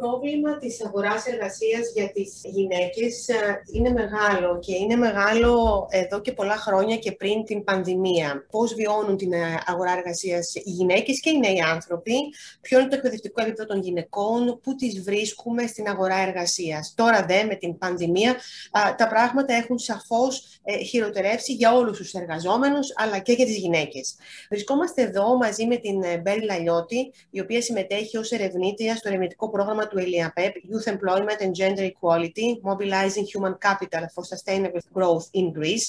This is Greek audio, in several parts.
Το πρόβλημα της αγοράς εργασίας για τις γυναίκες ε, είναι μεγάλο και είναι μεγάλο εδώ και πολλά χρόνια και πριν την πανδημία. Πώς βιώνουν την ε, αγορά εργασίας οι γυναίκες και οι νέοι άνθρωποι, ποιο είναι το εκπαιδευτικό επίπεδο των γυναικών, πού τις βρίσκουμε στην αγορά εργασίας. Τώρα δε με την πανδημία τα πράγματα έχουν σαφώς ε, χειροτερεύσει για όλους τους εργαζόμενους αλλά και για τις γυναίκες. Βρισκόμαστε εδώ μαζί με την Μπέρι Λαλιώτη, η οποία συμμετέχει ως ερευνήτρια στο ερευνητικό πρόγραμμα πρόγραμμα του ΕΛΙΑΠΕΠ, Youth Employment and Gender Equality, Mobilizing Human Capital for Sustainable Growth in Greece,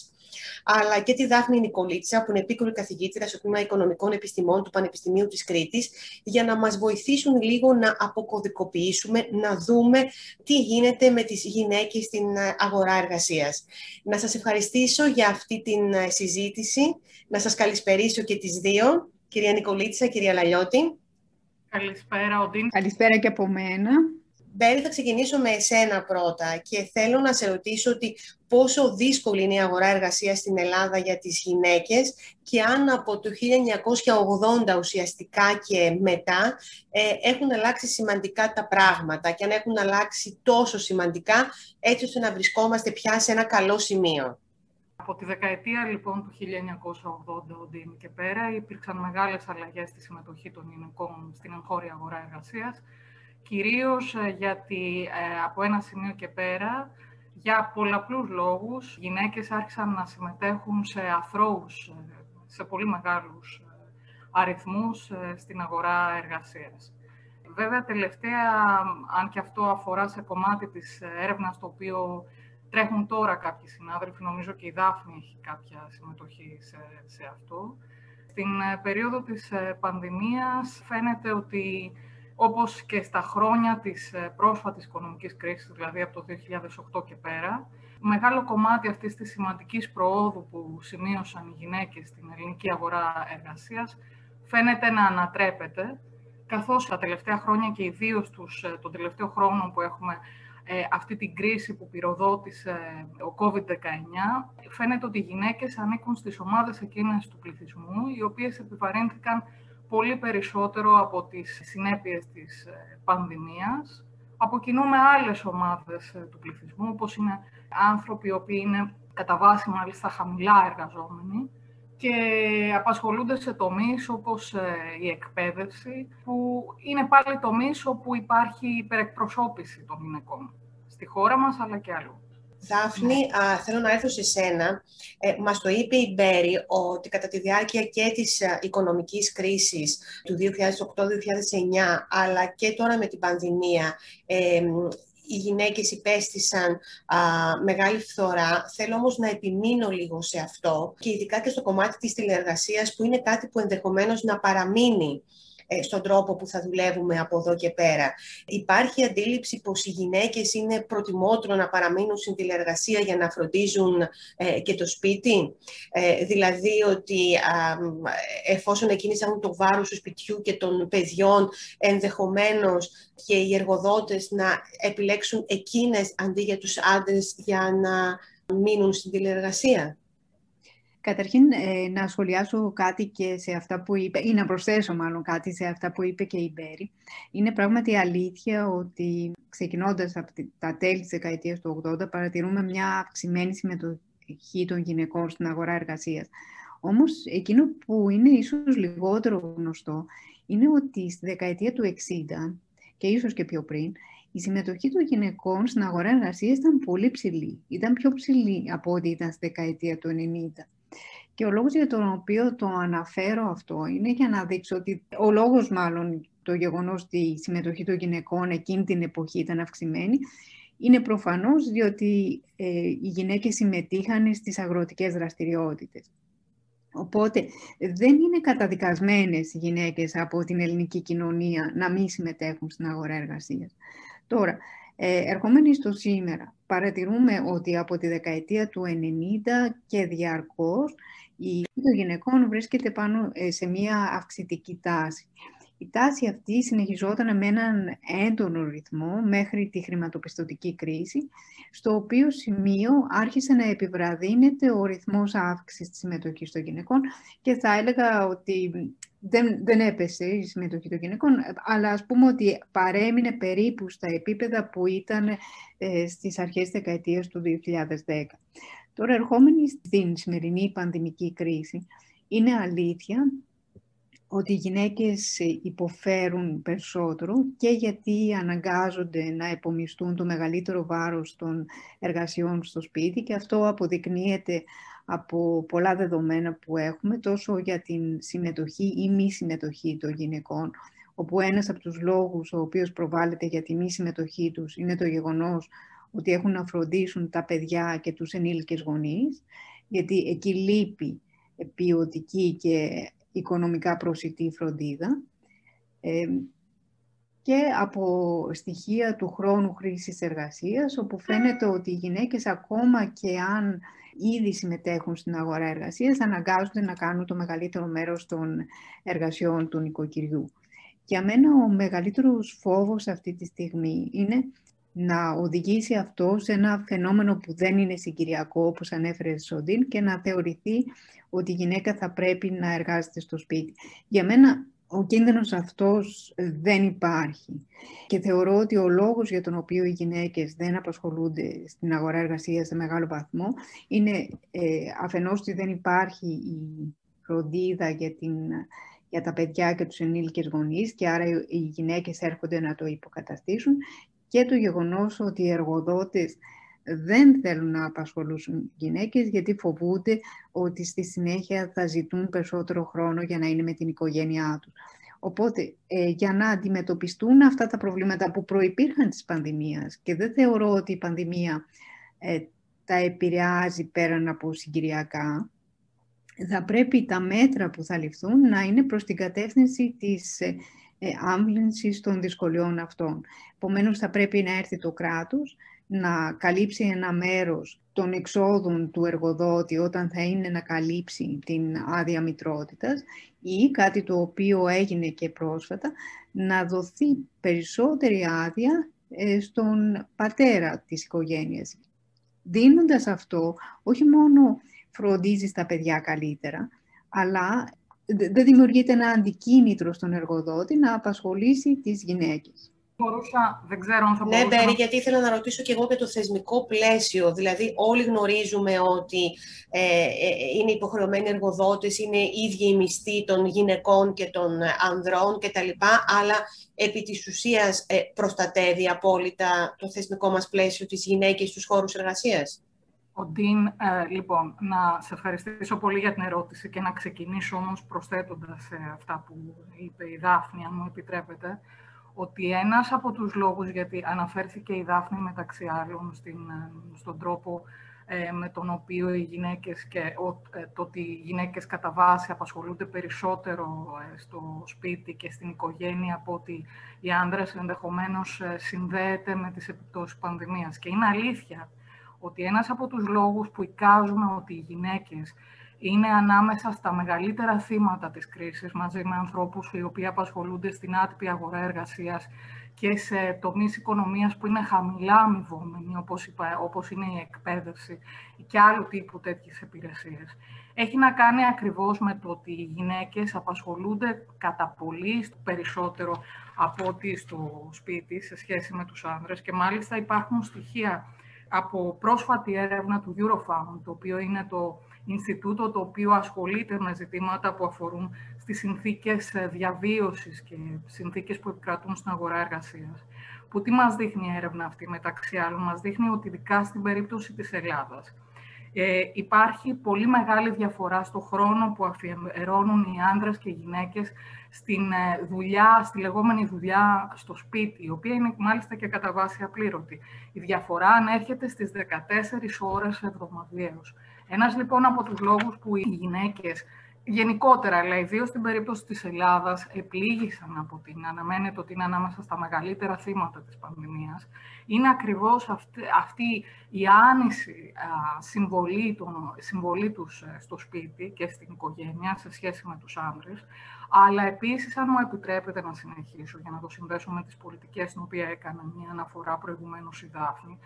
αλλά και τη Δάφνη Νικολίτσα, που είναι επίκουρη καθηγήτρια στο τμήμα Οικονομικών Επιστημών του Πανεπιστημίου της Κρήτης, για να μας βοηθήσουν λίγο να αποκωδικοποιήσουμε, να δούμε τι γίνεται με τις γυναίκες στην αγορά εργασίας. Να σας ευχαριστήσω για αυτή την συζήτηση, να σας καλησπερίσω και τις δύο, κυρία Νικολίτσα, κυρία Λαλιώτη. Καλησπέρα, Οντίν. Καλησπέρα και από μένα. Μπέρι, θα ξεκινήσω με εσένα πρώτα και θέλω να σε ρωτήσω ότι πόσο δύσκολη είναι η αγορά εργασίας στην Ελλάδα για τις γυναίκες και αν από το 1980 ουσιαστικά και μετά ε, έχουν αλλάξει σημαντικά τα πράγματα και αν έχουν αλλάξει τόσο σημαντικά έτσι ώστε να βρισκόμαστε πια σε ένα καλό σημείο. Από τη δεκαετία λοιπόν του 1980 και πέρα υπήρξαν μεγάλες αλλαγές στη συμμετοχή των γυναικών στην εγχώρια αγορά εργασίας, κυρίως ε, γιατί ε, από ένα σημείο και πέρα, για πολλαπλούς λόγους, οι γυναίκες άρχισαν να συμμετέχουν σε αθρώους, ε, σε πολύ μεγάλους αριθμούς στην αγορά εργασίας. Βέβαια, τελευταία, αν και αυτό αφορά σε κομμάτι της έρευνας το οποίο Τρέχουν τώρα κάποιοι συνάδελφοι, νομίζω και η Δάφνη έχει κάποια συμμετοχή σε, αυτό. Στην ε, περίοδο της ε, πανδημίας φαίνεται ότι όπως και στα χρόνια της ε, πρόσφατης οικονομικής κρίσης, δηλαδή από το 2008 και πέρα, μεγάλο κομμάτι αυτής της σημαντικής προόδου που σημείωσαν οι γυναίκες στην ελληνική αγορά εργασίας φαίνεται να ανατρέπεται, καθώς τα τελευταία χρόνια και ιδίως τους, τον τελευταίο χρόνο που έχουμε ε, αυτή την κρίση που πυροδότησε ο COVID-19, φαίνεται ότι οι γυναίκες ανήκουν στις ομάδες εκείνες του πληθυσμού, οι οποίες επιβαρύνθηκαν πολύ περισσότερο από τις συνέπειες της ε, πανδημίας. Αποκινούμε άλλες ομάδες ε, του πληθυσμού, όπως είναι άνθρωποι οι οποίοι είναι κατά βάση μάλιστα χαμηλά εργαζόμενοι, και απασχολούνται σε τομείς όπως η εκπαίδευση, που είναι πάλι τομείς όπου υπάρχει υπερεκπροσώπηση των γυναικών στη χώρα μας, αλλά και αλλού. Δάφνη, α, θέλω να έρθω σε σένα. Ε, μας το είπε η Μπέρι ότι κατά τη διάρκεια και της α, οικονομικής κρίσης του 2008-2009, αλλά και τώρα με την πανδημία, ε, οι γυναίκες υπέστησαν α, μεγάλη φθορά. Θέλω όμως να επιμείνω λίγο σε αυτό και ειδικά και στο κομμάτι της τηλεεργασίας που είναι κάτι που ενδεχομένως να παραμείνει ε, στον τρόπο που θα δουλεύουμε από εδώ και πέρα. Υπάρχει αντίληψη πως οι γυναίκες είναι προτιμότερο να παραμείνουν στην τηλεεργασία για να φροντίζουν ε, και το σπίτι. Ε, δηλαδή ότι εφόσον εκείνες έχουν το βάρος του σπιτιού και των παιδιών, ενδεχομένως και οι εργοδότες να επιλέξουν εκείνες αντί για τους άντρες για να μείνουν στην τηλεεργασία. Καταρχήν, ε, να σχολιάσω κάτι και σε αυτά που είπε, ή να προσθέσω μάλλον κάτι σε αυτά που είπε και η Μπέρι. Είναι πράγματι αλήθεια ότι ξεκινώντας από τα τέλη της δεκαετίας του 80 παρατηρούμε μια αυξημένη συμμετοχή των γυναικών στην αγορά εργασίας. Όμως, εκείνο που είναι ίσως λιγότερο γνωστό είναι ότι στη δεκαετία του 60 και ίσως και πιο πριν, η συμμετοχή των γυναικών στην αγορά εργασίας ήταν πολύ ψηλή. Ήταν πιο ψηλή από ό,τι ήταν στη δεκαετία του 90. Και ο λόγος για τον οποίο το αναφέρω αυτό είναι για να δείξω ότι ο λόγος μάλλον το γεγονός ότι η συμμετοχή των γυναικών εκείνη την εποχή ήταν αυξημένη είναι προφανώς διότι ε, οι γυναίκες συμμετείχαν στις αγροτικές δραστηριότητες. Οπότε δεν είναι καταδικασμένες οι γυναίκες από την ελληνική κοινωνία να μην συμμετέχουν στην αγορά εργασίας. Τώρα, ε, ερχόμενοι στο σήμερα, παρατηρούμε ότι από τη δεκαετία του 90 και διαρκώς η των γυναικών βρίσκεται πάνω ε, σε μια αυξητική τάση. Η τάση αυτή συνεχιζόταν με έναν έντονο ρυθμό μέχρι τη χρηματοπιστωτική κρίση, στο οποίο σημείο άρχισε να επιβραδύνεται ο ρυθμός αύξησης της συμμετοχής των γυναικών και θα έλεγα ότι δεν, δεν έπεσε η συμμετοχή των γυναικών, αλλά ας πούμε ότι παρέμεινε περίπου στα επίπεδα που ήταν ε, στις αρχές της δεκαετίας του 2010. Τώρα, ερχόμενοι στην σημερινή πανδημική κρίση, είναι αλήθεια ότι οι γυναίκες υποφέρουν περισσότερο και γιατί αναγκάζονται να επομιστούν το μεγαλύτερο βάρος των εργασιών στο σπίτι και αυτό αποδεικνύεται από πολλά δεδομένα που έχουμε, τόσο για την συμμετοχή ή μη συμμετοχή των γυναικών, όπου ένας από τους λόγους ο οποίος προβάλλεται για τη μη συμμετοχή τους είναι το γεγονός ότι έχουν να φροντίσουν τα παιδιά και τους ενήλικες γονείς, γιατί εκεί λείπει ποιοτική και οικονομικά προσιτή φροντίδα. Ε, και από στοιχεία του χρόνου χρήσης εργασίας, όπου φαίνεται ότι οι γυναίκες ακόμα και αν ήδη συμμετέχουν στην αγορά εργασίας, αναγκάζονται να κάνουν το μεγαλύτερο μέρος των εργασιών του νοικοκυριού. Για μένα ο μεγαλύτερος φόβος αυτή τη στιγμή είναι να οδηγήσει αυτό σε ένα φαινόμενο που δεν είναι συγκυριακό, όπως ανέφερε Σοντίν, και να θεωρηθεί ότι η γυναίκα θα πρέπει να εργάζεται στο σπίτι. Για μένα ο κίνδυνος αυτός δεν υπάρχει. Και θεωρώ ότι ο λόγος για τον οποίο οι γυναίκες δεν απασχολούνται στην αγορά εργασίας σε μεγάλο βαθμό είναι ε, αφενός ότι δεν υπάρχει η φροντίδα για, την, για τα παιδιά και τους ενήλικες γονείς και άρα οι γυναίκες έρχονται να το υποκαταστήσουν και το γεγονός ότι οι εργοδότες δεν θέλουν να απασχολούσουν γυναίκες γιατί φοβούνται ότι στη συνέχεια θα ζητούν περισσότερο χρόνο για να είναι με την οικογένειά τους. Οπότε, ε, για να αντιμετωπιστούν αυτά τα προβλήματα που προϋπήρχαν της πανδημίας και δεν θεωρώ ότι η πανδημία ε, τα επηρεάζει πέραν από συγκυριακά, θα πρέπει τα μέτρα που θα ληφθούν να είναι προς την κατεύθυνση της ε, ε άμβλυνσης των δυσκολιών αυτών. Επομένως, θα πρέπει να έρθει το κράτος να καλύψει ένα μέρος των εξόδων του εργοδότη όταν θα είναι να καλύψει την άδεια μητρότητας ή κάτι το οποίο έγινε και πρόσφατα, να δοθεί περισσότερη άδεια ε, στον πατέρα της οικογένειας. Δίνοντας αυτό, όχι μόνο φροντίζει τα παιδιά καλύτερα, αλλά δεν δημιουργείται ένα αντικίνητρο στον εργοδότη να απασχολήσει τις γυναίκες μπορούσα, δεν ξέρω αν θα ναι, μπορούσα... Ναι, Μπέρι, γιατί ήθελα να ρωτήσω και εγώ και το θεσμικό πλαίσιο. Δηλαδή, όλοι γνωρίζουμε ότι ε, ε, είναι υποχρεωμένοι εργοδότες, είναι ίδιοι οι μισθοί των γυναικών και των ανδρών κτλ. Αλλά επί της ουσίας ε, προστατεύει απόλυτα το θεσμικό μας πλαίσιο τις γυναίκες στους χώρους εργασίας; Ο Ντίν, ε, λοιπόν, να σε ευχαριστήσω πολύ για την ερώτηση και να ξεκινήσω όμως προσθέτοντας αυτά που είπε η Δάφνη, αν μου επιτρέπετε ότι ένας από τους λόγους, γιατί αναφέρθηκε η Δάφνη μεταξύ άλλων στην, ε, στον τρόπο ε, με τον οποίο οι γυναίκες και ε, το ότι οι γυναίκες κατά βάση απασχολούνται περισσότερο στο σπίτι και στην οικογένεια από ότι οι άνδρες ενδεχομένως συνδέεται με τις επιπτώσεις πανδημίας. Και είναι αλήθεια ότι ένας από τους λόγους που εικάζουμε ότι οι γυναίκες είναι ανάμεσα στα μεγαλύτερα θύματα της κρίσης, μαζί με ανθρώπους οι οποίοι απασχολούνται στην άτυπη αγορά εργασίας και σε τομείς οικονομίας που είναι χαμηλά αμοιβόμενοι, όπως, είπα, όπως είναι η εκπαίδευση και άλλου τύπου τέτοιες υπηρεσίες. Έχει να κάνει ακριβώς με το ότι οι γυναίκες απασχολούνται κατά πολύ περισσότερο από ότι στο σπίτι σε σχέση με τους άνδρες και μάλιστα υπάρχουν στοιχεία από πρόσφατη έρευνα του Eurofound, το οποίο είναι το Ινστιτούτο το οποίο ασχολείται με ζητήματα που αφορούν στις συνθήκες ε, διαβίωσης και συνθήκες που επικρατούν στην αγορά εργασίας. Που τι μας δείχνει η έρευνα αυτή μεταξύ άλλων, μας δείχνει ότι ειδικά στην περίπτωση της Ελλάδας ε, υπάρχει πολύ μεγάλη διαφορά στο χρόνο που αφιερώνουν οι άνδρες και οι γυναίκες στην ε, δουλειά, στη λεγόμενη δουλειά στο σπίτι, η οποία είναι μάλιστα και κατά βάση απλήρωτη. Η διαφορά ανέρχεται στις 14 ώρες εβδομαδιαίως. Ένας λοιπόν από τους λόγους που οι γυναίκες γενικότερα, αλλά ιδίως στην περίπτωση της Ελλάδας, επλήγησαν από την, αναμένεται ότι είναι ανάμεσα στα μεγαλύτερα θύματα της πανδημίας, είναι ακριβώς αυτή, αυτή η άνηση συμβολή, των, συμβολή τους ε, στο σπίτι και στην οικογένεια σε σχέση με τους άνδρες, αλλά επίσης, αν μου επιτρέπετε να συνεχίσω για να το συνδέσω με τις πολιτικές, στην οποία έκανε μια αναφορά προηγουμένως η Δάφνη,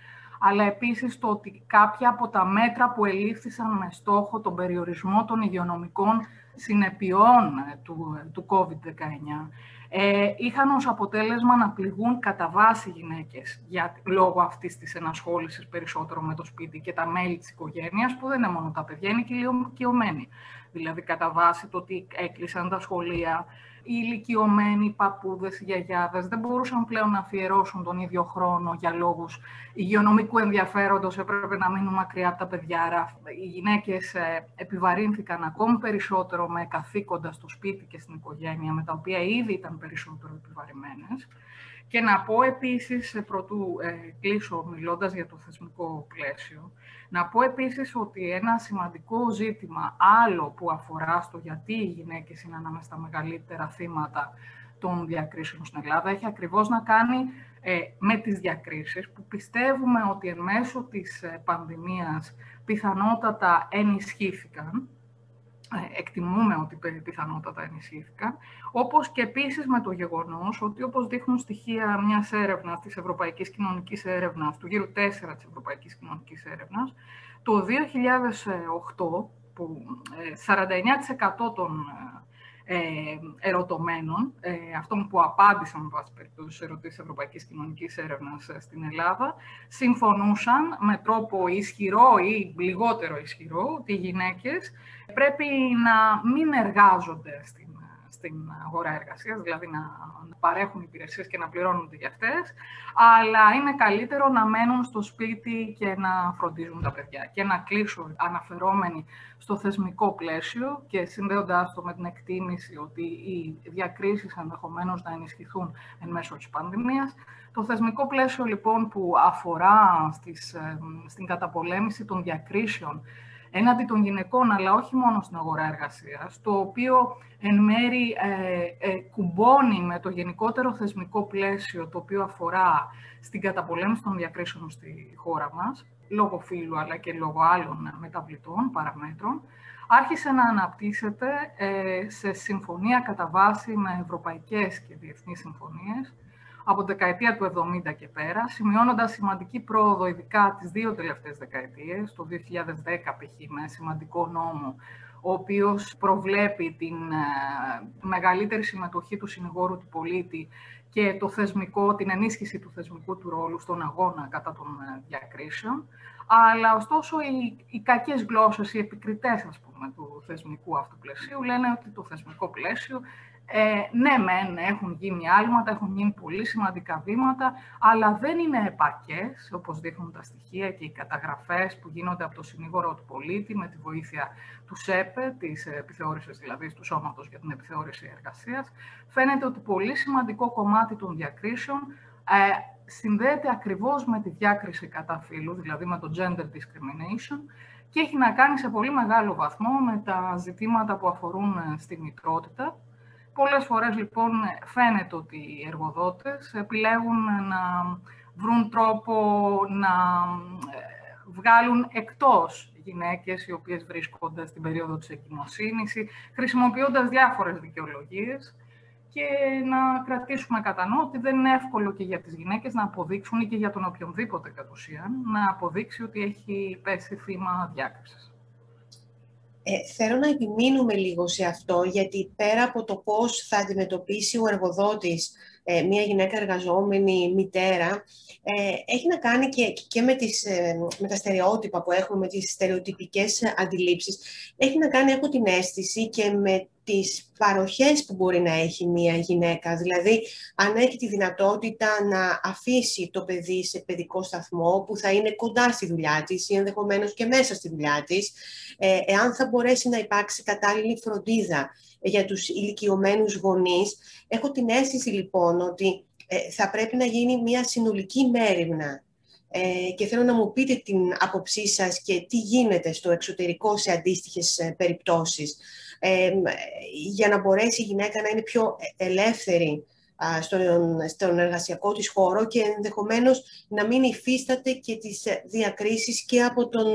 αλλά επίσης το ότι κάποια από τα μέτρα που ελήφθησαν με στόχο τον περιορισμό των υγειονομικών συνεπειών του, του COVID-19 ε, είχαν ως αποτέλεσμα να πληγούν κατά βάση γυναίκες για, λόγω αυτής της ενασχόλησης περισσότερο με το σπίτι και τα μέλη της οικογένειας, που δεν είναι μόνο τα παιδιά, είναι και οι ηλικιωμένοι. Δηλαδή, κατά βάση το ότι έκλεισαν τα σχολεία, οι ηλικιωμένοι παππούδες, οι γιαγιάδες δεν μπορούσαν πλέον να αφιερώσουν τον ίδιο χρόνο για λόγους υγειονομικού ενδιαφέροντος, έπρεπε να μείνουν μακριά από τα παιδιά. Άρα οι γυναίκες ε, επιβαρύνθηκαν ακόμη περισσότερο με καθήκοντα στο σπίτι και στην οικογένεια, με τα οποία ήδη ήταν περισσότερο επιβαρημένες. Και να πω επίσης, πρωτού ε, κλείσω μιλώντας για το θεσμικό πλαίσιο, να πω επίσης ότι ένα σημαντικό ζήτημα άλλο που αφορά στο γιατί οι γυναίκες είναι ανάμεσα στα μεγαλύτερα θύματα των διακρίσεων στην Ελλάδα. Έχει ακριβώς να κάνει ε, με τις διακρίσεις που πιστεύουμε ότι εν μέσω της ε, πανδημίας πιθανότατα ενισχύθηκαν. Ε, εκτιμούμε ότι πιθανότατα ενισχύθηκαν, όπως και επίσης με το γεγονός ότι όπως δείχνουν στοιχεία μιας έρευνας της Ευρωπαϊκής Κοινωνικής Έρευνας, του γύρου 4 της Ευρωπαϊκής Κοινωνικής Έρευνας, το 2008, που 49% ε, των ε, ερωτωμένων, ε, αυτών που απάντησαν με βάση περιπτώσεις ερωτήσεις Ευρωπαϊκής Κοινωνικής Έρευνας στην Ελλάδα, συμφωνούσαν με τρόπο ισχυρό ή λιγότερο ισχυρό ότι οι γυναίκες πρέπει να μην εργάζονται στην, στην αγορά εργασίας, δηλαδή να, παρέχουν υπηρεσίες και να πληρώνονται για αυτές, αλλά είναι καλύτερο να μένουν στο σπίτι και να φροντίζουν τα παιδιά. Και να κλείσω αναφερόμενοι στο θεσμικό πλαίσιο και συνδέοντας το με την εκτίμηση ότι οι διακρίσεις ενδεχομένως να ενισχυθούν εν μέσω της πανδημίας. Το θεσμικό πλαίσιο λοιπόν που αφορά στις, ε, στην καταπολέμηση των διακρίσεων έναντι των γυναικών, αλλά όχι μόνο στην αγορά εργασίας, το οποίο εν μέρη ε, ε, κουμπώνει με το γενικότερο θεσμικό πλαίσιο το οποίο αφορά στην καταπολέμηση των διακρίσεων στη χώρα μας, λόγω φύλου αλλά και λόγω άλλων μεταβλητών, παραμέτρων, άρχισε να αναπτύσσεται ε, σε συμφωνία κατά βάση με ευρωπαϊκές και διεθνείς συμφωνίες, από τη δεκαετία του 70 και πέρα, σημειώνοντας σημαντική πρόοδο, ειδικά τις δύο τελευταίες δεκαετίες, το 2010 π.χ. με σημαντικό νόμο, ο οποίος προβλέπει την ε, μεγαλύτερη συμμετοχή του συνηγόρου του πολίτη και το θεσμικό, την ενίσχυση του θεσμικού του ρόλου στον αγώνα κατά των ε, διακρίσεων. Αλλά ωστόσο οι, οι κακές γλώσσες, οι επικριτές ας πούμε, του θεσμικού αυτού πλαισίου λένε ότι το θεσμικό πλαίσιο ε, ναι, μεν έχουν γίνει άλματα, έχουν γίνει πολύ σημαντικά βήματα, αλλά δεν είναι επαρκές, όπως δείχνουν τα στοιχεία και οι καταγραφές που γίνονται από το συνήγορο του πολίτη με τη βοήθεια του ΣΕΠΕ, της επιθεώρησης δηλαδή του Σώματος για την Επιθεώρηση Εργασίας. Φαίνεται ότι πολύ σημαντικό κομμάτι των διακρίσεων ε, συνδέεται ακριβώς με τη διάκριση κατά φύλου, δηλαδή με το gender discrimination, και έχει να κάνει σε πολύ μεγάλο βαθμό με τα ζητήματα που αφορούν ε, στη μητρότητα, Πολλές φορές λοιπόν φαίνεται ότι οι εργοδότες επιλέγουν να βρουν τρόπο να ε, βγάλουν εκτός γυναίκες οι οποίες βρίσκονται στην περίοδο της εγκυμοσύνης, χρησιμοποιώντας διάφορες δικαιολογίες και να κρατήσουμε κατά νου ότι δεν είναι εύκολο και για τις γυναίκες να αποδείξουν ή και για τον οποιονδήποτε κατ' ουσίαν, να αποδείξει ότι έχει πέσει θύμα διάκρισης. Ε, θέλω να επιμείνουμε λίγο σε αυτό, γιατί πέρα από το πώς θα αντιμετωπίσει ο εργοδότης ε, μια γυναίκα εργαζόμενη μητέρα, ε, έχει να κάνει και, και με, τις, ε, με τα στερεότυπα που έχουμε, με τις στερεοτυπικές αντιλήψεις. Έχει να κάνει, έχω την αίσθηση, και με τις παροχές που μπορεί να έχει μία γυναίκα. Δηλαδή, αν έχει τη δυνατότητα να αφήσει το παιδί σε παιδικό σταθμό που θα είναι κοντά στη δουλειά της ή ενδεχομένως και μέσα στη δουλειά της, ε, εάν θα μπορέσει να υπάρξει κατάλληλη φροντίδα για τους ηλικιωμένους γονείς. Έχω την αίσθηση λοιπόν ότι ε, θα πρέπει να γίνει μια συνολική μέρημνα ε, και θέλω να μου πείτε την άποψή σας και τι γίνεται στο εξωτερικό σε αντίστοιχες ε, περιπτώσεις για να μπορέσει η γυναίκα να είναι πιο ελεύθερη στον, στον εργασιακό της χώρο και ενδεχομένως να μην υφίσταται και τις διακρίσεις και από τον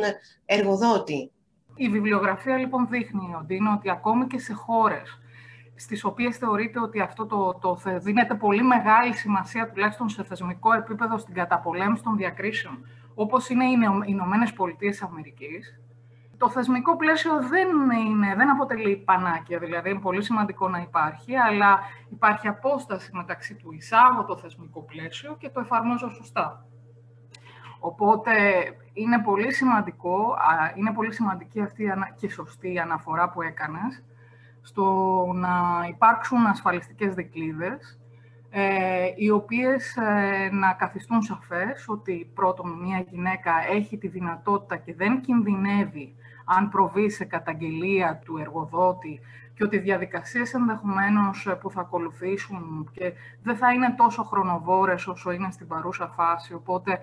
εργοδότη. Η βιβλιογραφία λοιπόν δείχνει ότι είναι ότι ακόμη και σε χώρες στις οποίες θεωρείται ότι αυτό το, το δίνεται πολύ μεγάλη σημασία, τουλάχιστον σε θεσμικό επίπεδο, στην καταπολέμηση των διακρίσεων, όπως είναι οι Ηνωμένες Πολιτείες Αμερικής, το θεσμικό πλαίσιο δεν, είναι, δεν αποτελεί πανάκια, δηλαδή είναι πολύ σημαντικό να υπάρχει, αλλά υπάρχει απόσταση μεταξύ του εισάγω το θεσμικό πλαίσιο και το εφαρμόζω σωστά. Οπότε είναι πολύ σημαντικό, είναι πολύ σημαντική αυτή και σωστή η αναφορά που έκανες, στο να υπάρξουν ασφαλιστικές δικλείδες, ε, οι οποίες ε, να καθιστούν σαφές ότι πρώτον μια γυναίκα έχει τη δυνατότητα και δεν κινδυνεύει αν προβεί σε καταγγελία του εργοδότη και ότι οι διαδικασίες ενδεχομένως ε, που θα ακολουθήσουν και δεν θα είναι τόσο χρονοβόρες όσο είναι στην παρούσα φάση, οπότε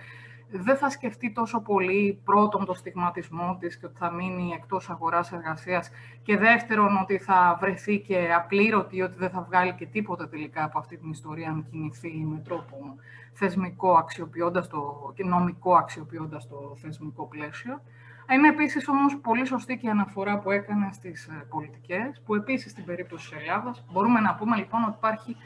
δεν θα σκεφτεί τόσο πολύ πρώτον το στιγματισμό της και ότι θα μείνει εκτός αγοράς εργασίας και δεύτερον ότι θα βρεθεί και απλήρωτη ότι δεν θα βγάλει και τίποτα τελικά από αυτή την ιστορία αν κινηθεί με τρόπο θεσμικό αξιοποιώντας το, και νομικό αξιοποιώντας το θεσμικό πλαίσιο. Είναι επίσης όμως πολύ σωστή και η αναφορά που έκανε στις ε, πολιτικές, που επίσης στην περίπτωση της Ελλάδας μπορούμε να πούμε λοιπόν ότι υπάρχει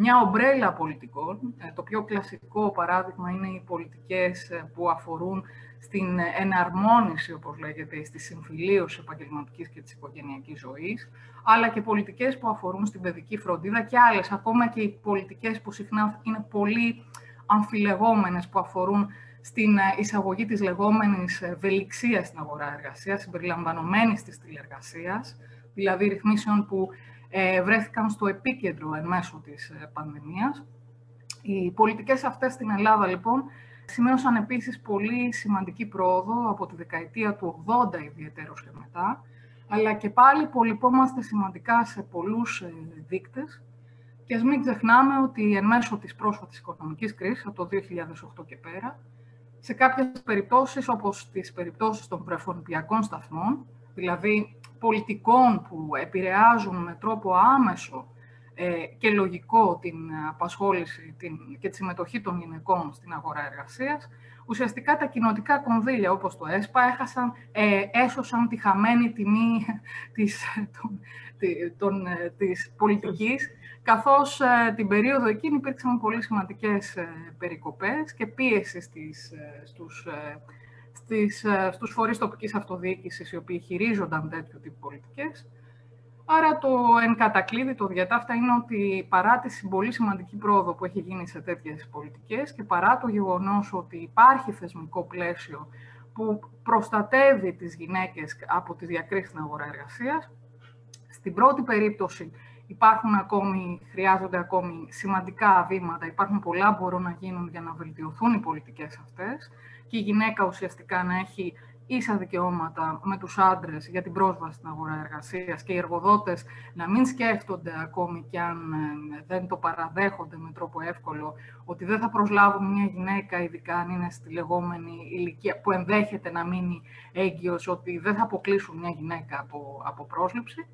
μια ομπρέλα πολιτικών. Ε, το πιο κλασικό παράδειγμα είναι οι πολιτικές ε, που αφορούν στην εναρμόνιση, όπως λέγεται, στη συμφιλίωση επαγγελματικής και της οικογενειακής ζωής, αλλά και πολιτικές που αφορούν στην παιδική φροντίδα και άλλες, ακόμα και οι πολιτικές που συχνά είναι πολύ αμφιλεγόμενες, που αφορούν στην εισαγωγή της λεγόμενης ευελιξίας στην αγορά εργασίας, συμπεριλαμβανομένης της τηλεργασίας, δηλαδή ρυθμίσεων που ε, βρέθηκαν στο επίκεντρο εν μέσω της ε, πανδημίας. Οι πολιτικές αυτές στην Ελλάδα, λοιπόν, σημείωσαν επίσης πολύ σημαντική πρόοδο από τη δεκαετία του 80 ιδιαίτερως και μετά, αλλά και πάλι πολυπόμαστε σημαντικά σε πολλούς ε, δείκτες και ας μην ξεχνάμε ότι εν μέσω της πρόσφατης οικονομικής κρίσης, από το 2008 και πέρα, σε κάποιες περιπτώσεις, όπως τις περιπτώσεις των πρεφωνηπιακών σταθμών, δηλαδή πολιτικών που επηρεάζουν με τρόπο άμεσο ε, και λογικό την απασχόληση την, και τη συμμετοχή των γυναικών στην αγορά εργασίας, ουσιαστικά τα κοινοτικά κονδύλια όπως το ΕΣΠΑ έχασαν, ε, έσωσαν τη χαμένη τιμή της, των, των, ε, της πολιτικής, καθώς ε, την περίοδο εκείνη υπήρξαν πολύ σημαντικές ε, περικοπές και πίεσης στις, στους στις, ε, στους φορείς τοπικής αυτοδιοίκησης οι οποίοι χειρίζονταν τέτοιου τύπου πολιτικές. Άρα το εν κατακλείδη, το διατάφτα είναι ότι παρά τη πολύ σημαντική πρόοδο που έχει γίνει σε τέτοιες πολιτικές και παρά το γεγονός ότι υπάρχει θεσμικό πλαίσιο που προστατεύει τις γυναίκες από τις διακρίσεις στην αγορά εργασίας, στην πρώτη περίπτωση υπάρχουν ακόμη, χρειάζονται ακόμη σημαντικά βήματα, υπάρχουν πολλά που μπορούν να γίνουν για να βελτιωθούν οι πολιτικές αυτές και η γυναίκα ουσιαστικά να έχει ίσα δικαιώματα με τους άντρες για την πρόσβαση στην αγορά εργασίας και οι εργοδότες να μην σκέφτονται ακόμη και αν ε, δεν το παραδέχονται με τρόπο εύκολο ότι δεν θα προσλάβουν μια γυναίκα, ειδικά αν είναι στη λεγόμενη ηλικία που ενδέχεται να μείνει έγκυος, ότι δεν θα αποκλείσουν μια γυναίκα από, από πρόσληψη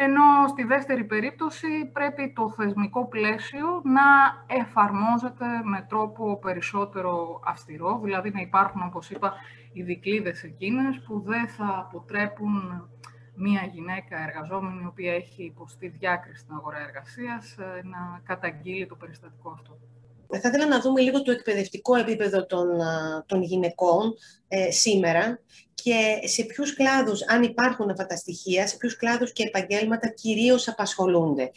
ενώ στη δεύτερη περίπτωση πρέπει το θεσμικό πλαίσιο να εφαρμόζεται με τρόπο περισσότερο αυστηρό, δηλαδή να υπάρχουν, όπως είπα, οι δικλείδες εκείνες που δεν θα αποτρέπουν μία γυναίκα εργαζόμενη, η οποία έχει υποστεί διάκριση στην αγορά εργασίας, ε, να καταγγείλει το περιστατικό αυτό. Θα ήθελα να δούμε λίγο το εκπαιδευτικό επίπεδο των, των γυναικών ε, σήμερα και σε ποιους κλάδους, αν υπάρχουν αυτά τα στοιχεία, σε ποιους κλάδους και επαγγέλματα κυρίως απασχολούνται.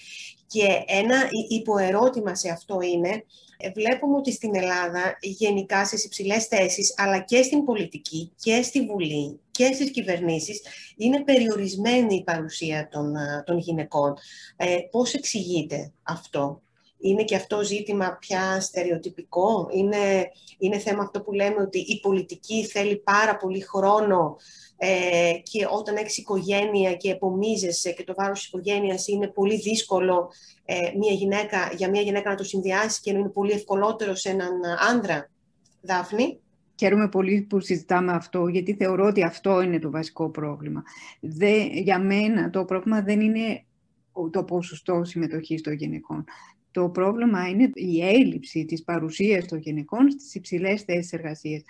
Και ένα υποερώτημα σε αυτό είναι, ε, βλέπουμε ότι στην Ελλάδα γενικά στις υψηλές θέσεις, αλλά και στην πολιτική και στη Βουλή και στις κυβερνήσεις, είναι περιορισμένη η παρουσία των, των γυναικών. Ε, πώς εξηγείται αυτό; Είναι και αυτό ζήτημα πια στερεοτυπικό; Είναι, είναι θέμα αυτό που λέμε ότι η πολιτική θέλει πάρα πολύ χρόνο ε, και όταν έχεις οικογένεια και επομίζεσαι και το βάρος της οικογένειας είναι πολύ δύσκολο ε, μια γυναίκα, για μια γυναίκα να το συνδυάσεις και να είναι πολύ ευκολότερο σε έναν άντρα. Δάφνη; Χαίρομαι πολύ που συζητάμε αυτό, γιατί θεωρώ ότι αυτό είναι το βασικό πρόβλημα. Δε, για μένα το πρόβλημα δεν είναι το ποσοστό συμμετοχής των γυναικών. Το πρόβλημα είναι η έλλειψη της παρουσίας των γυναικών στις υψηλές θέσεις εργασίας.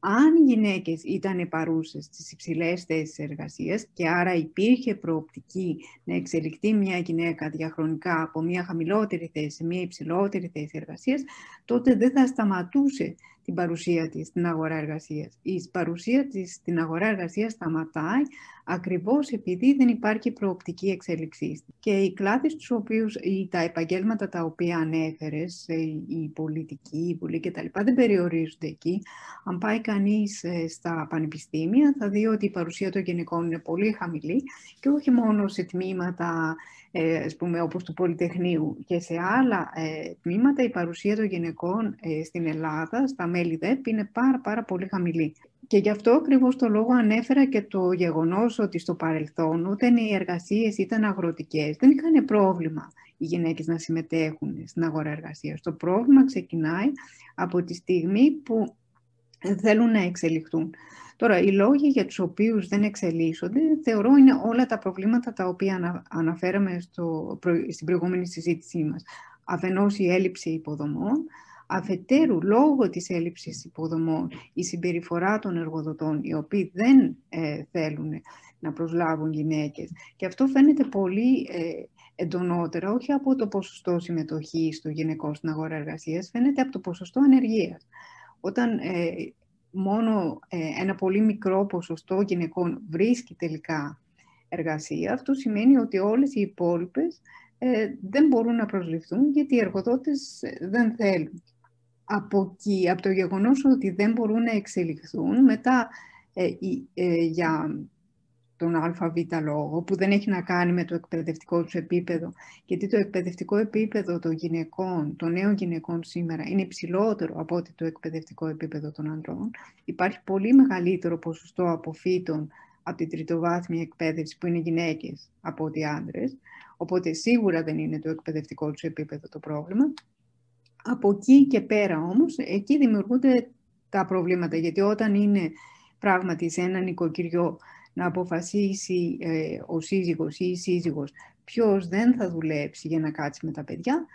Αν οι γυναίκες ήταν παρούσες στις υψηλές θέσεις εργασίας και άρα υπήρχε προοπτική να εξελιχθεί μια γυναίκα διαχρονικά από μια χαμηλότερη θέση σε μια υψηλότερη θέση εργασίας, τότε δεν θα σταματούσε την παρουσία της στην αγορά εργασίας. Η παρουσία της στην αγορά εργασίας σταματάει ακριβώς επειδή δεν υπάρχει προοπτική εξέλιξής. Και οι κλάδοι στους οποίους, ή τα επαγγέλματα τα οποία ανέφερες, ε, η πολιτική, η βουλή κτλ. δεν περιορίζονται εκεί. Αν πάει κανείς ε, στα πανεπιστήμια θα δει ότι η παρουσία των γυναικών είναι πολύ χαμηλή και όχι μόνο σε τμήματα ε, ας πούμε, όπως του Πολυτεχνείου και σε άλλα ε, τμήματα η παρουσία των γυναικών ε, στην Ελλάδα, στα μέλη ΔΕΠ, είναι πάρα, πάρα πολύ χαμηλή. Και γι' αυτό ακριβώς το λόγο ανέφερα και το γεγονός ότι στο παρελθόν όταν οι εργασίες ήταν αγροτικές δεν είχαν πρόβλημα οι γυναίκες να συμμετέχουν στην αγορά εργασίας. Το πρόβλημα ξεκινάει από τη στιγμή που θέλουν να εξελιχθούν. Τώρα, οι λόγοι για τους οποίους δεν εξελίσσονται, θεωρώ είναι όλα τα προβλήματα τα οποία αναφέραμε στο, στην προηγούμενη συζήτησή μας. Αφενός η έλλειψη υποδομών, αφετέρου λόγω της έλλειψης υποδομών η συμπεριφορά των εργοδοτών, οι οποίοι δεν ε, θέλουν να προσλάβουν γυναίκες. Και αυτό φαίνεται πολύ ε, εντονότερα, όχι από το ποσοστό συμμετοχής του γυναικών στην αγορά εργασίας, φαίνεται από το ποσοστό ανεργίας. Όταν ε, μόνο ε, ένα πολύ μικρό ποσοστό γυναικών βρίσκει τελικά εργασία, αυτό σημαίνει ότι όλες οι υπόλοιπες ε, δεν μπορούν να προσληφθούν γιατί οι εργοδότες ε, δεν θέλουν. Από εκεί, από το γεγονός ότι δεν μπορούν να εξελιχθούν, μετά για τον ΑΒ λόγο, που δεν έχει να κάνει με το εκπαιδευτικό τους επίπεδο, γιατί το εκπαιδευτικό επίπεδο των γυναικών, των νέων γυναικών σήμερα, είναι υψηλότερο από ότι το εκπαιδευτικό επίπεδο των ανδρών. Υπάρχει πολύ μεγαλύτερο ποσοστό αποφύτων από την τριτοβάθμια εκπαίδευση που είναι γυναίκες από ότι άντρες, οπότε σίγουρα δεν είναι το εκπαιδευτικό τους επίπεδο το πρόβλημα. Από εκεί και πέρα όμως, εκεί δημιουργούνται τα προβλήματα, γιατί όταν είναι πράγματι σε ένα νοικοκυριό να αποφασίσει ε, ο σύζυγος ή η σύζυγος ποιος δεν θα δουλέψει για να κάτσει με τα παιδιά,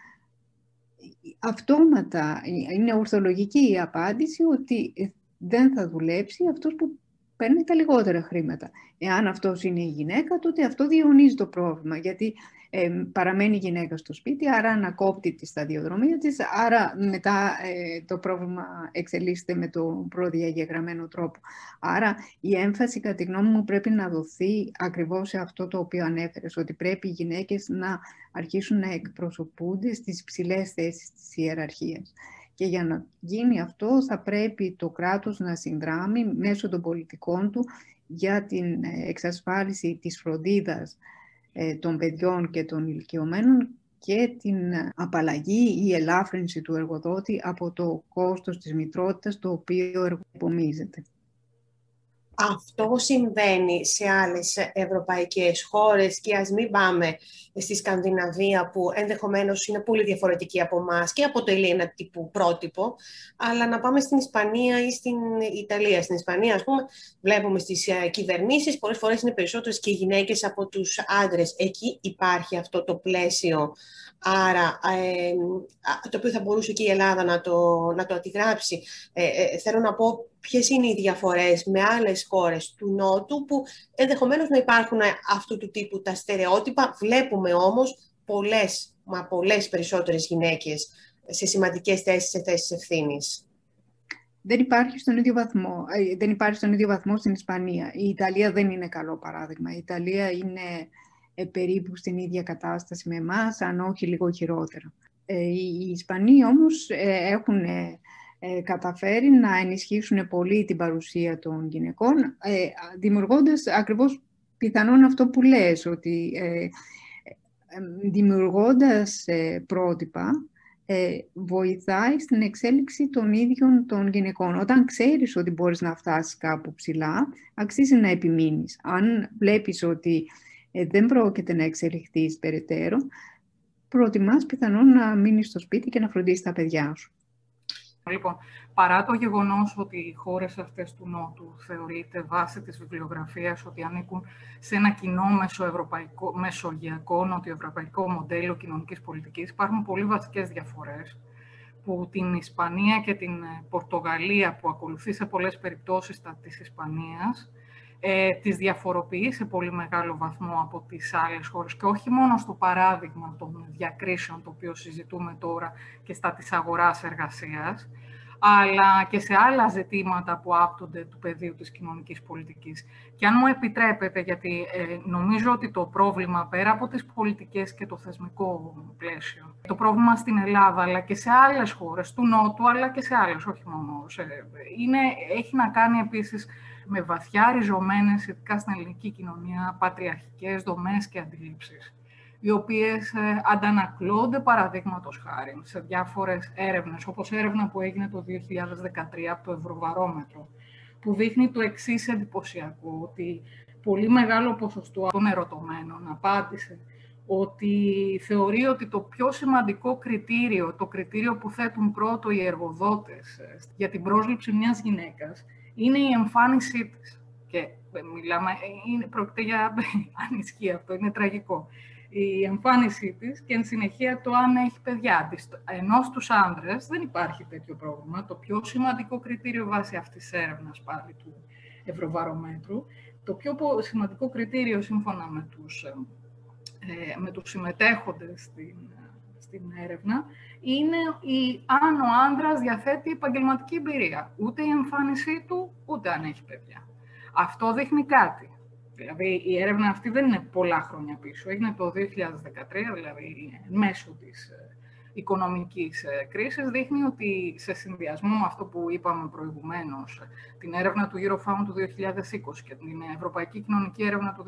αυτόματα είναι ορθολογική η απάντηση ότι δεν θα δουλέψει αυτός που παίρνει τα λιγότερα χρήματα. Εάν αυτός είναι η γυναίκα, τότε αυτό διονύζει το πρόβλημα, γιατί ε, παραμένει η γυναίκα στο σπίτι, άρα ανακόπτει τη σταδιοδρομία της, άρα μετά ε, το πρόβλημα εξελίσσεται με τον προδιαγεγραμμένο τρόπο. Άρα η έμφαση, κατά τη γνώμη μου, πρέπει να δοθεί ακριβώς σε αυτό το οποίο ανέφερες, ότι πρέπει οι γυναίκες να αρχίσουν να εκπροσωπούνται στις ψηλές θέσεις της ιεραρχίας. Και για να γίνει αυτό θα πρέπει το κράτος να συνδράμει μέσω των πολιτικών του για την ε, εξασφάλιση της φροντίδας ε, των παιδιών και των ηλικιωμένων και την απαλλαγή ή ελάφρυνση του εργοδότη από το κόστος της μητρότητας το οποίο εργοπομίζεται. Αυτό συμβαίνει σε άλλες ευρωπαϊκές χώρες και ας μην πάμε στη Σκανδιναβία που ενδεχομένως είναι πολύ διαφορετική από εμάς και αποτελεί ένα τύπου πρότυπο, αλλά να πάμε στην Ισπανία ή στην Ιταλία. Στην Ισπανία, ας πούμε, βλέπουμε στις ε, κυβερνήσεις, πολλές φορές είναι περισσότερες και γυναίκες από τους άντρες. Εκεί υπάρχει αυτό το πλαίσιο Άρα, ε, το οποίο θα μπορούσε και η Ελλάδα να το, να το αντιγράψει. Ε, ε, θέλω να πω ποιες είναι οι διαφορές με άλλες χώρες του Νότου, που ενδεχομένως να υπάρχουν αυτού του τύπου τα στερεότυπα. Βλέπουμε όμως πολλές, μα πολλές περισσότερες γυναίκες σε σημαντικές θέσεις, σε θέσεις ευθύνης. Δεν υπάρχει, στον ίδιο βαθμό, ε, δεν υπάρχει στον ίδιο βαθμό στην Ισπανία. Η Ιταλία δεν είναι καλό παράδειγμα. Η Ιταλία είναι ε, περίπου στην ίδια κατάσταση με εμάς, αν όχι λίγο χειρότερα. Ε, οι Ισπανοί όμως ε, έχουν καταφέρει να ενισχύσουν πολύ την παρουσία των γυναικών, δημιουργώντας ακριβώς πιθανόν αυτό που λες, ότι δημιουργώντας πρότυπα, βοηθάει στην εξέλιξη των ίδιων των γυναικών. Όταν ξέρεις ότι μπορείς να φτάσεις κάπου ψηλά, αξίζει να επιμείνεις. Αν βλέπεις ότι ε, δεν πρόκειται να εξελιχθείς περαιτέρω, προτιμάς πιθανόν να μείνεις στο σπίτι και να φροντίσεις τα παιδιά σου. Λοιπόν, παρά το γεγονός ότι οι χώρες αυτές του Νότου θεωρείται βάσει της βιβλιογραφίας ότι ανήκουν σε ένα κοινό μεσοευρωπαϊκό, μεσογειακό νοτιοευρωπαϊκό μοντέλο κοινωνικής πολιτικής, υπάρχουν πολύ βασικές διαφορές που την Ισπανία και την Πορτογαλία που ακολουθεί σε πολλές περιπτώσεις τα της Ισπανίας ε, τις διαφοροποιεί σε πολύ μεγάλο βαθμό από τις άλλες χώρες και όχι μόνο στο παράδειγμα των διακρίσεων το οποίο συζητούμε τώρα και στα της αγοράς εργασίας, αλλά και σε άλλα ζητήματα που άπτονται του πεδίου της κοινωνικής πολιτικής. Και αν μου επιτρέπετε, γιατί ε, νομίζω ότι το πρόβλημα πέρα από τις πολιτικές και το θεσμικό πλαίσιο, το πρόβλημα στην Ελλάδα, αλλά και σε άλλες χώρες του Νότου, αλλά και σε άλλες, όχι μόνο, είναι, έχει να κάνει επίσης με βαθιά ριζωμένες, ειδικά στην ελληνική κοινωνία, πατριαρχικές δομές και αντιλήψεις οι οποίες ε, αντανακλώνται παραδείγματος χάρη σε διάφορες έρευνες, όπως έρευνα που έγινε το 2013 από το Ευρωβαρόμετρο, που δείχνει το εξής εντυπωσιακό, ότι πολύ μεγάλο ποσοστό των ερωτωμένων απάντησε ότι θεωρεί ότι το πιο σημαντικό κριτήριο, το κριτήριο που θέτουν πρώτο οι εργοδότες ε, για την πρόσληψη μιας γυναίκας, είναι η εμφάνισή της. Και ε, μιλάμε, είναι, πρόκειται για ανισχύ αυτό, είναι τραγικό η εμφάνισή της και εν συνεχεία το αν έχει παιδιά της. Ενώ στους άνδρες δεν υπάρχει τέτοιο πρόβλημα. Το πιο σημαντικό κριτήριο βάσει αυτής της έρευνας πάλι του Ευρωβαρομέτρου, το πιο σημαντικό κριτήριο σύμφωνα με τους, ε, με τους συμμετέχοντες στην, στην έρευνα είναι η, αν ο άνδρας διαθέτει επαγγελματική εμπειρία. Ούτε η εμφάνισή του, ούτε αν έχει παιδιά. Αυτό δείχνει κάτι. Δηλαδή η έρευνα αυτή δεν είναι πολλά χρόνια πίσω. Έγινε το 2013, δηλαδή μέσω της ε, οικονομικής ε, κρίσης, δείχνει ότι σε συνδυασμό με αυτό που είπαμε προηγουμένως, την έρευνα του Eurofound του 2020 και την Ευρωπαϊκή Κοινωνική Έρευνα του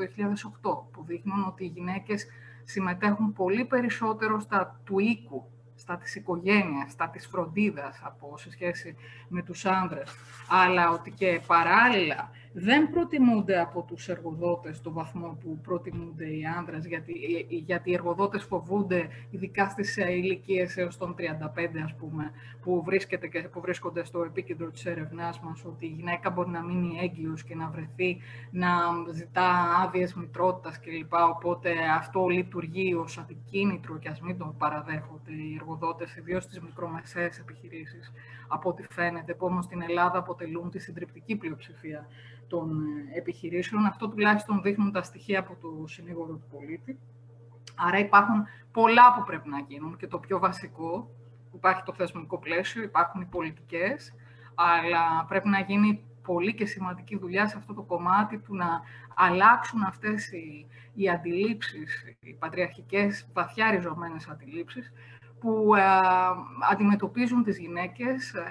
2008, που δείχνουν ότι οι γυναίκες συμμετέχουν πολύ περισσότερο στα του οίκου, στα της οικογένειας, στα της φροντίδας από σε σχέση με τους άνδρες, αλλά ότι και παράλληλα δεν προτιμούνται από τους εργοδότες στο βαθμό που προτιμούνται οι άνδρες, γιατί, γιατί οι εργοδότες φοβούνται, ειδικά στις ηλικίες έως των 35, ας πούμε, που, βρίσκεται και, που βρίσκονται στο επίκεντρο της έρευνάς μας, ότι η γυναίκα μπορεί να μείνει έγκυος και να βρεθεί να ζητά άδειες μητρότητας κλπ. Οπότε αυτό λειτουργεί ως αντικίνητρο και ας μην το παραδέχονται οι εργοδότες, ιδίως στις μικρομεσαίες επιχειρήσεις, από ό,τι φαίνεται, που όμως στην Ελλάδα αποτελούν τη συντριπτική πλειοψηφία των ε, επιχειρήσεων. Αυτό τουλάχιστον δείχνουν τα στοιχεία από το συνήγορο του πολίτη. Άρα υπάρχουν πολλά που πρέπει να γίνουν και το πιο βασικό, υπάρχει το θεσμικό πλαίσιο, υπάρχουν οι πολιτικές, αλλά πρέπει να γίνει πολύ και σημαντική δουλειά σε αυτό το κομμάτι του να αλλάξουν αυτές οι, οι αντιλήψεις, οι πατριαρχικές βαθιά ριζωμένες αντιλήψεις, που ε, αντιμετωπίζουν τις γυναίκες ε,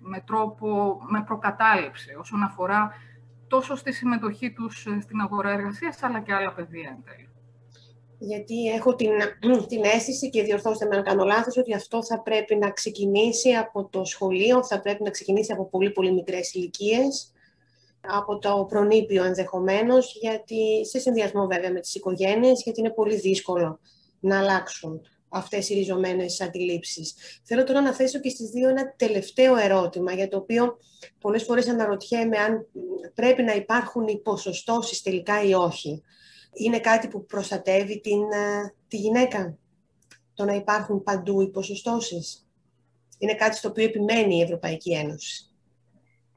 με τρόπο, με προκατάληψη όσον αφορά τόσο στη συμμετοχή τους ε, στην αγορά εργασίας, αλλά και άλλα πεδία εν τέλει. Γιατί έχω την, την αίσθηση και διορθώστε με αν κάνω λάθος, ότι αυτό θα πρέπει να ξεκινήσει από το σχολείο, θα πρέπει να ξεκινήσει από πολύ πολύ μικρές ηλικίες, από το προνήπιο ενδεχομένως, γιατί σε συνδυασμό βέβαια με τις οικογένειες, γιατί είναι πολύ δύσκολο να αλλάξουν αυτές οι ριζωμένες αντιλήψεις. Θέλω τώρα να θέσω και στις δύο ένα τελευταίο ερώτημα, για το οποίο πολλές φορές αναρωτιέμαι αν πρέπει να υπάρχουν οι ποσοστώσεις τελικά ή όχι. Είναι κάτι που προστατεύει την, ε, τη γυναίκα, το να υπάρχουν παντού οι ποσοστώσεις. Είναι κάτι στο οποίο επιμένει η Ευρωπαϊκή Ένωση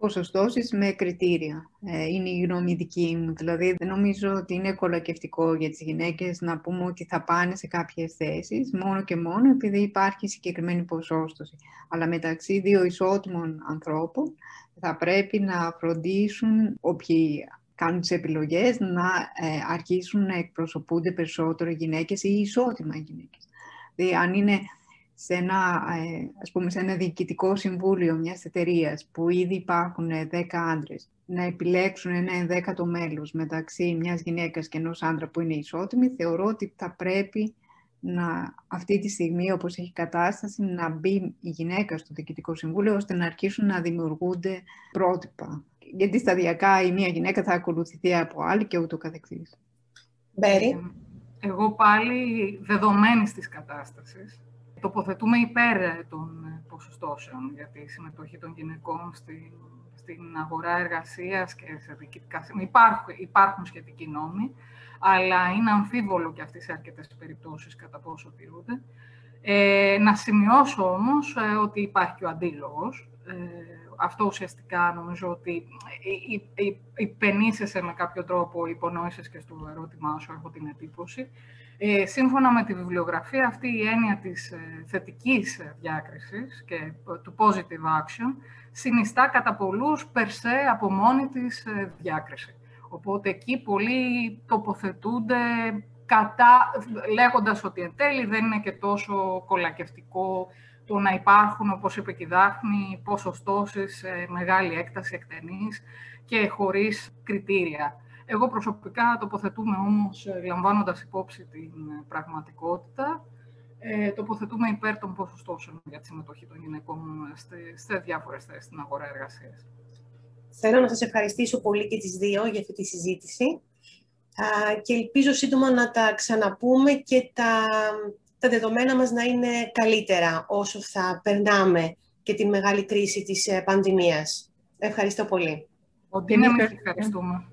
ποσοστώσεις με κριτήρια. Ε, είναι η γνώμη δική μου. Δηλαδή, δεν νομίζω ότι είναι κολακευτικό για τις γυναίκες να πούμε ότι θα πάνε σε κάποιες θέσεις μόνο και μόνο επειδή υπάρχει συγκεκριμένη ποσόστοση. Αλλά μεταξύ δύο ισότιμων ανθρώπων θα πρέπει να φροντίσουν όποιοι κάνουν τις επιλογές να ε, αρχίσουν να εκπροσωπούνται περισσότερο γυναίκες ή ισότιμα γυναίκες. Δηλαδή, αν είναι σε ένα, ε, ας πούμε, σε ένα διοικητικό συμβούλιο μιας εταιρείας που ήδη υπάρχουν 10 άντρες, να επιλέξουν ένα ενδέκατο μέλος μεταξύ μιας γυναίκας και ενός άντρα που είναι ισότιμη, θεωρώ ότι θα πρέπει να, αυτή τη στιγμή, όπως έχει κατάσταση, να μπει η γυναίκα στο Διοικητικό Συμβούλιο, ώστε να αρχίσουν να δημιουργούνται πρότυπα. Γιατί σταδιακά η μία γυναίκα θα ακολουθηθεί από άλλη και ούτω καθεξής. Μπέρι. Εγώ πάλι δεδομένης της κατάστασης, τοποθετούμε υπέρ των ποσοστώσεων για τη συμμετοχή των γυναικών στην, στην αγορά εργασίας και σε διοικητικά υπάρχουν, υπάρχουν σχετικοί νόμοι, αλλά είναι αμφίβολο και αυτές σε αρκετές περιπτώσεις κατά πόσο τηρούνται. Ε, να σημειώσω όμως ε, ότι υπάρχει και ο αντίλογος. Ε, αυτό ουσιαστικά νομίζω ότι υπενήσεσαι με κάποιο τρόπο, υπονόησες και στο ερώτημά σου, έχω την εντύπωση. Ε, σύμφωνα με τη βιβλιογραφία, αυτή η έννοια της ε, θετικής διάκρισης και του positive action συνιστά κατά πολλούς περσέ από μόνη της ε, διάκριση. Οπότε εκεί πολλοί τοποθετούνται κατά, λέγοντας ότι εν τέλει δεν είναι και τόσο κολακευτικό το να υπάρχουν, όπως είπε και η Δάφνη, ποσοστώσεις σε μεγάλη έκταση εκτενής και χωρίς κριτήρια. Εγώ προσωπικά τοποθετούμε όμως, ε, λαμβάνοντας υπόψη την ε, πραγματικότητα, ε, τοποθετούμε υπέρ των ποσοστώσεων για τη συμμετοχή των γυναικών σε διάφορες θέσεις στην αγορά εργασίας. Θέλω να σας ευχαριστήσω πολύ και τις δύο για αυτή τη συζήτηση και ελπίζω σύντομα να τα ξαναπούμε και τα, τα δεδομένα μας να είναι καλύτερα όσο θα περνάμε και τη μεγάλη κρίση της πανδημίας. Ευχαριστώ πολύ. Ότι ευχαριστούμε.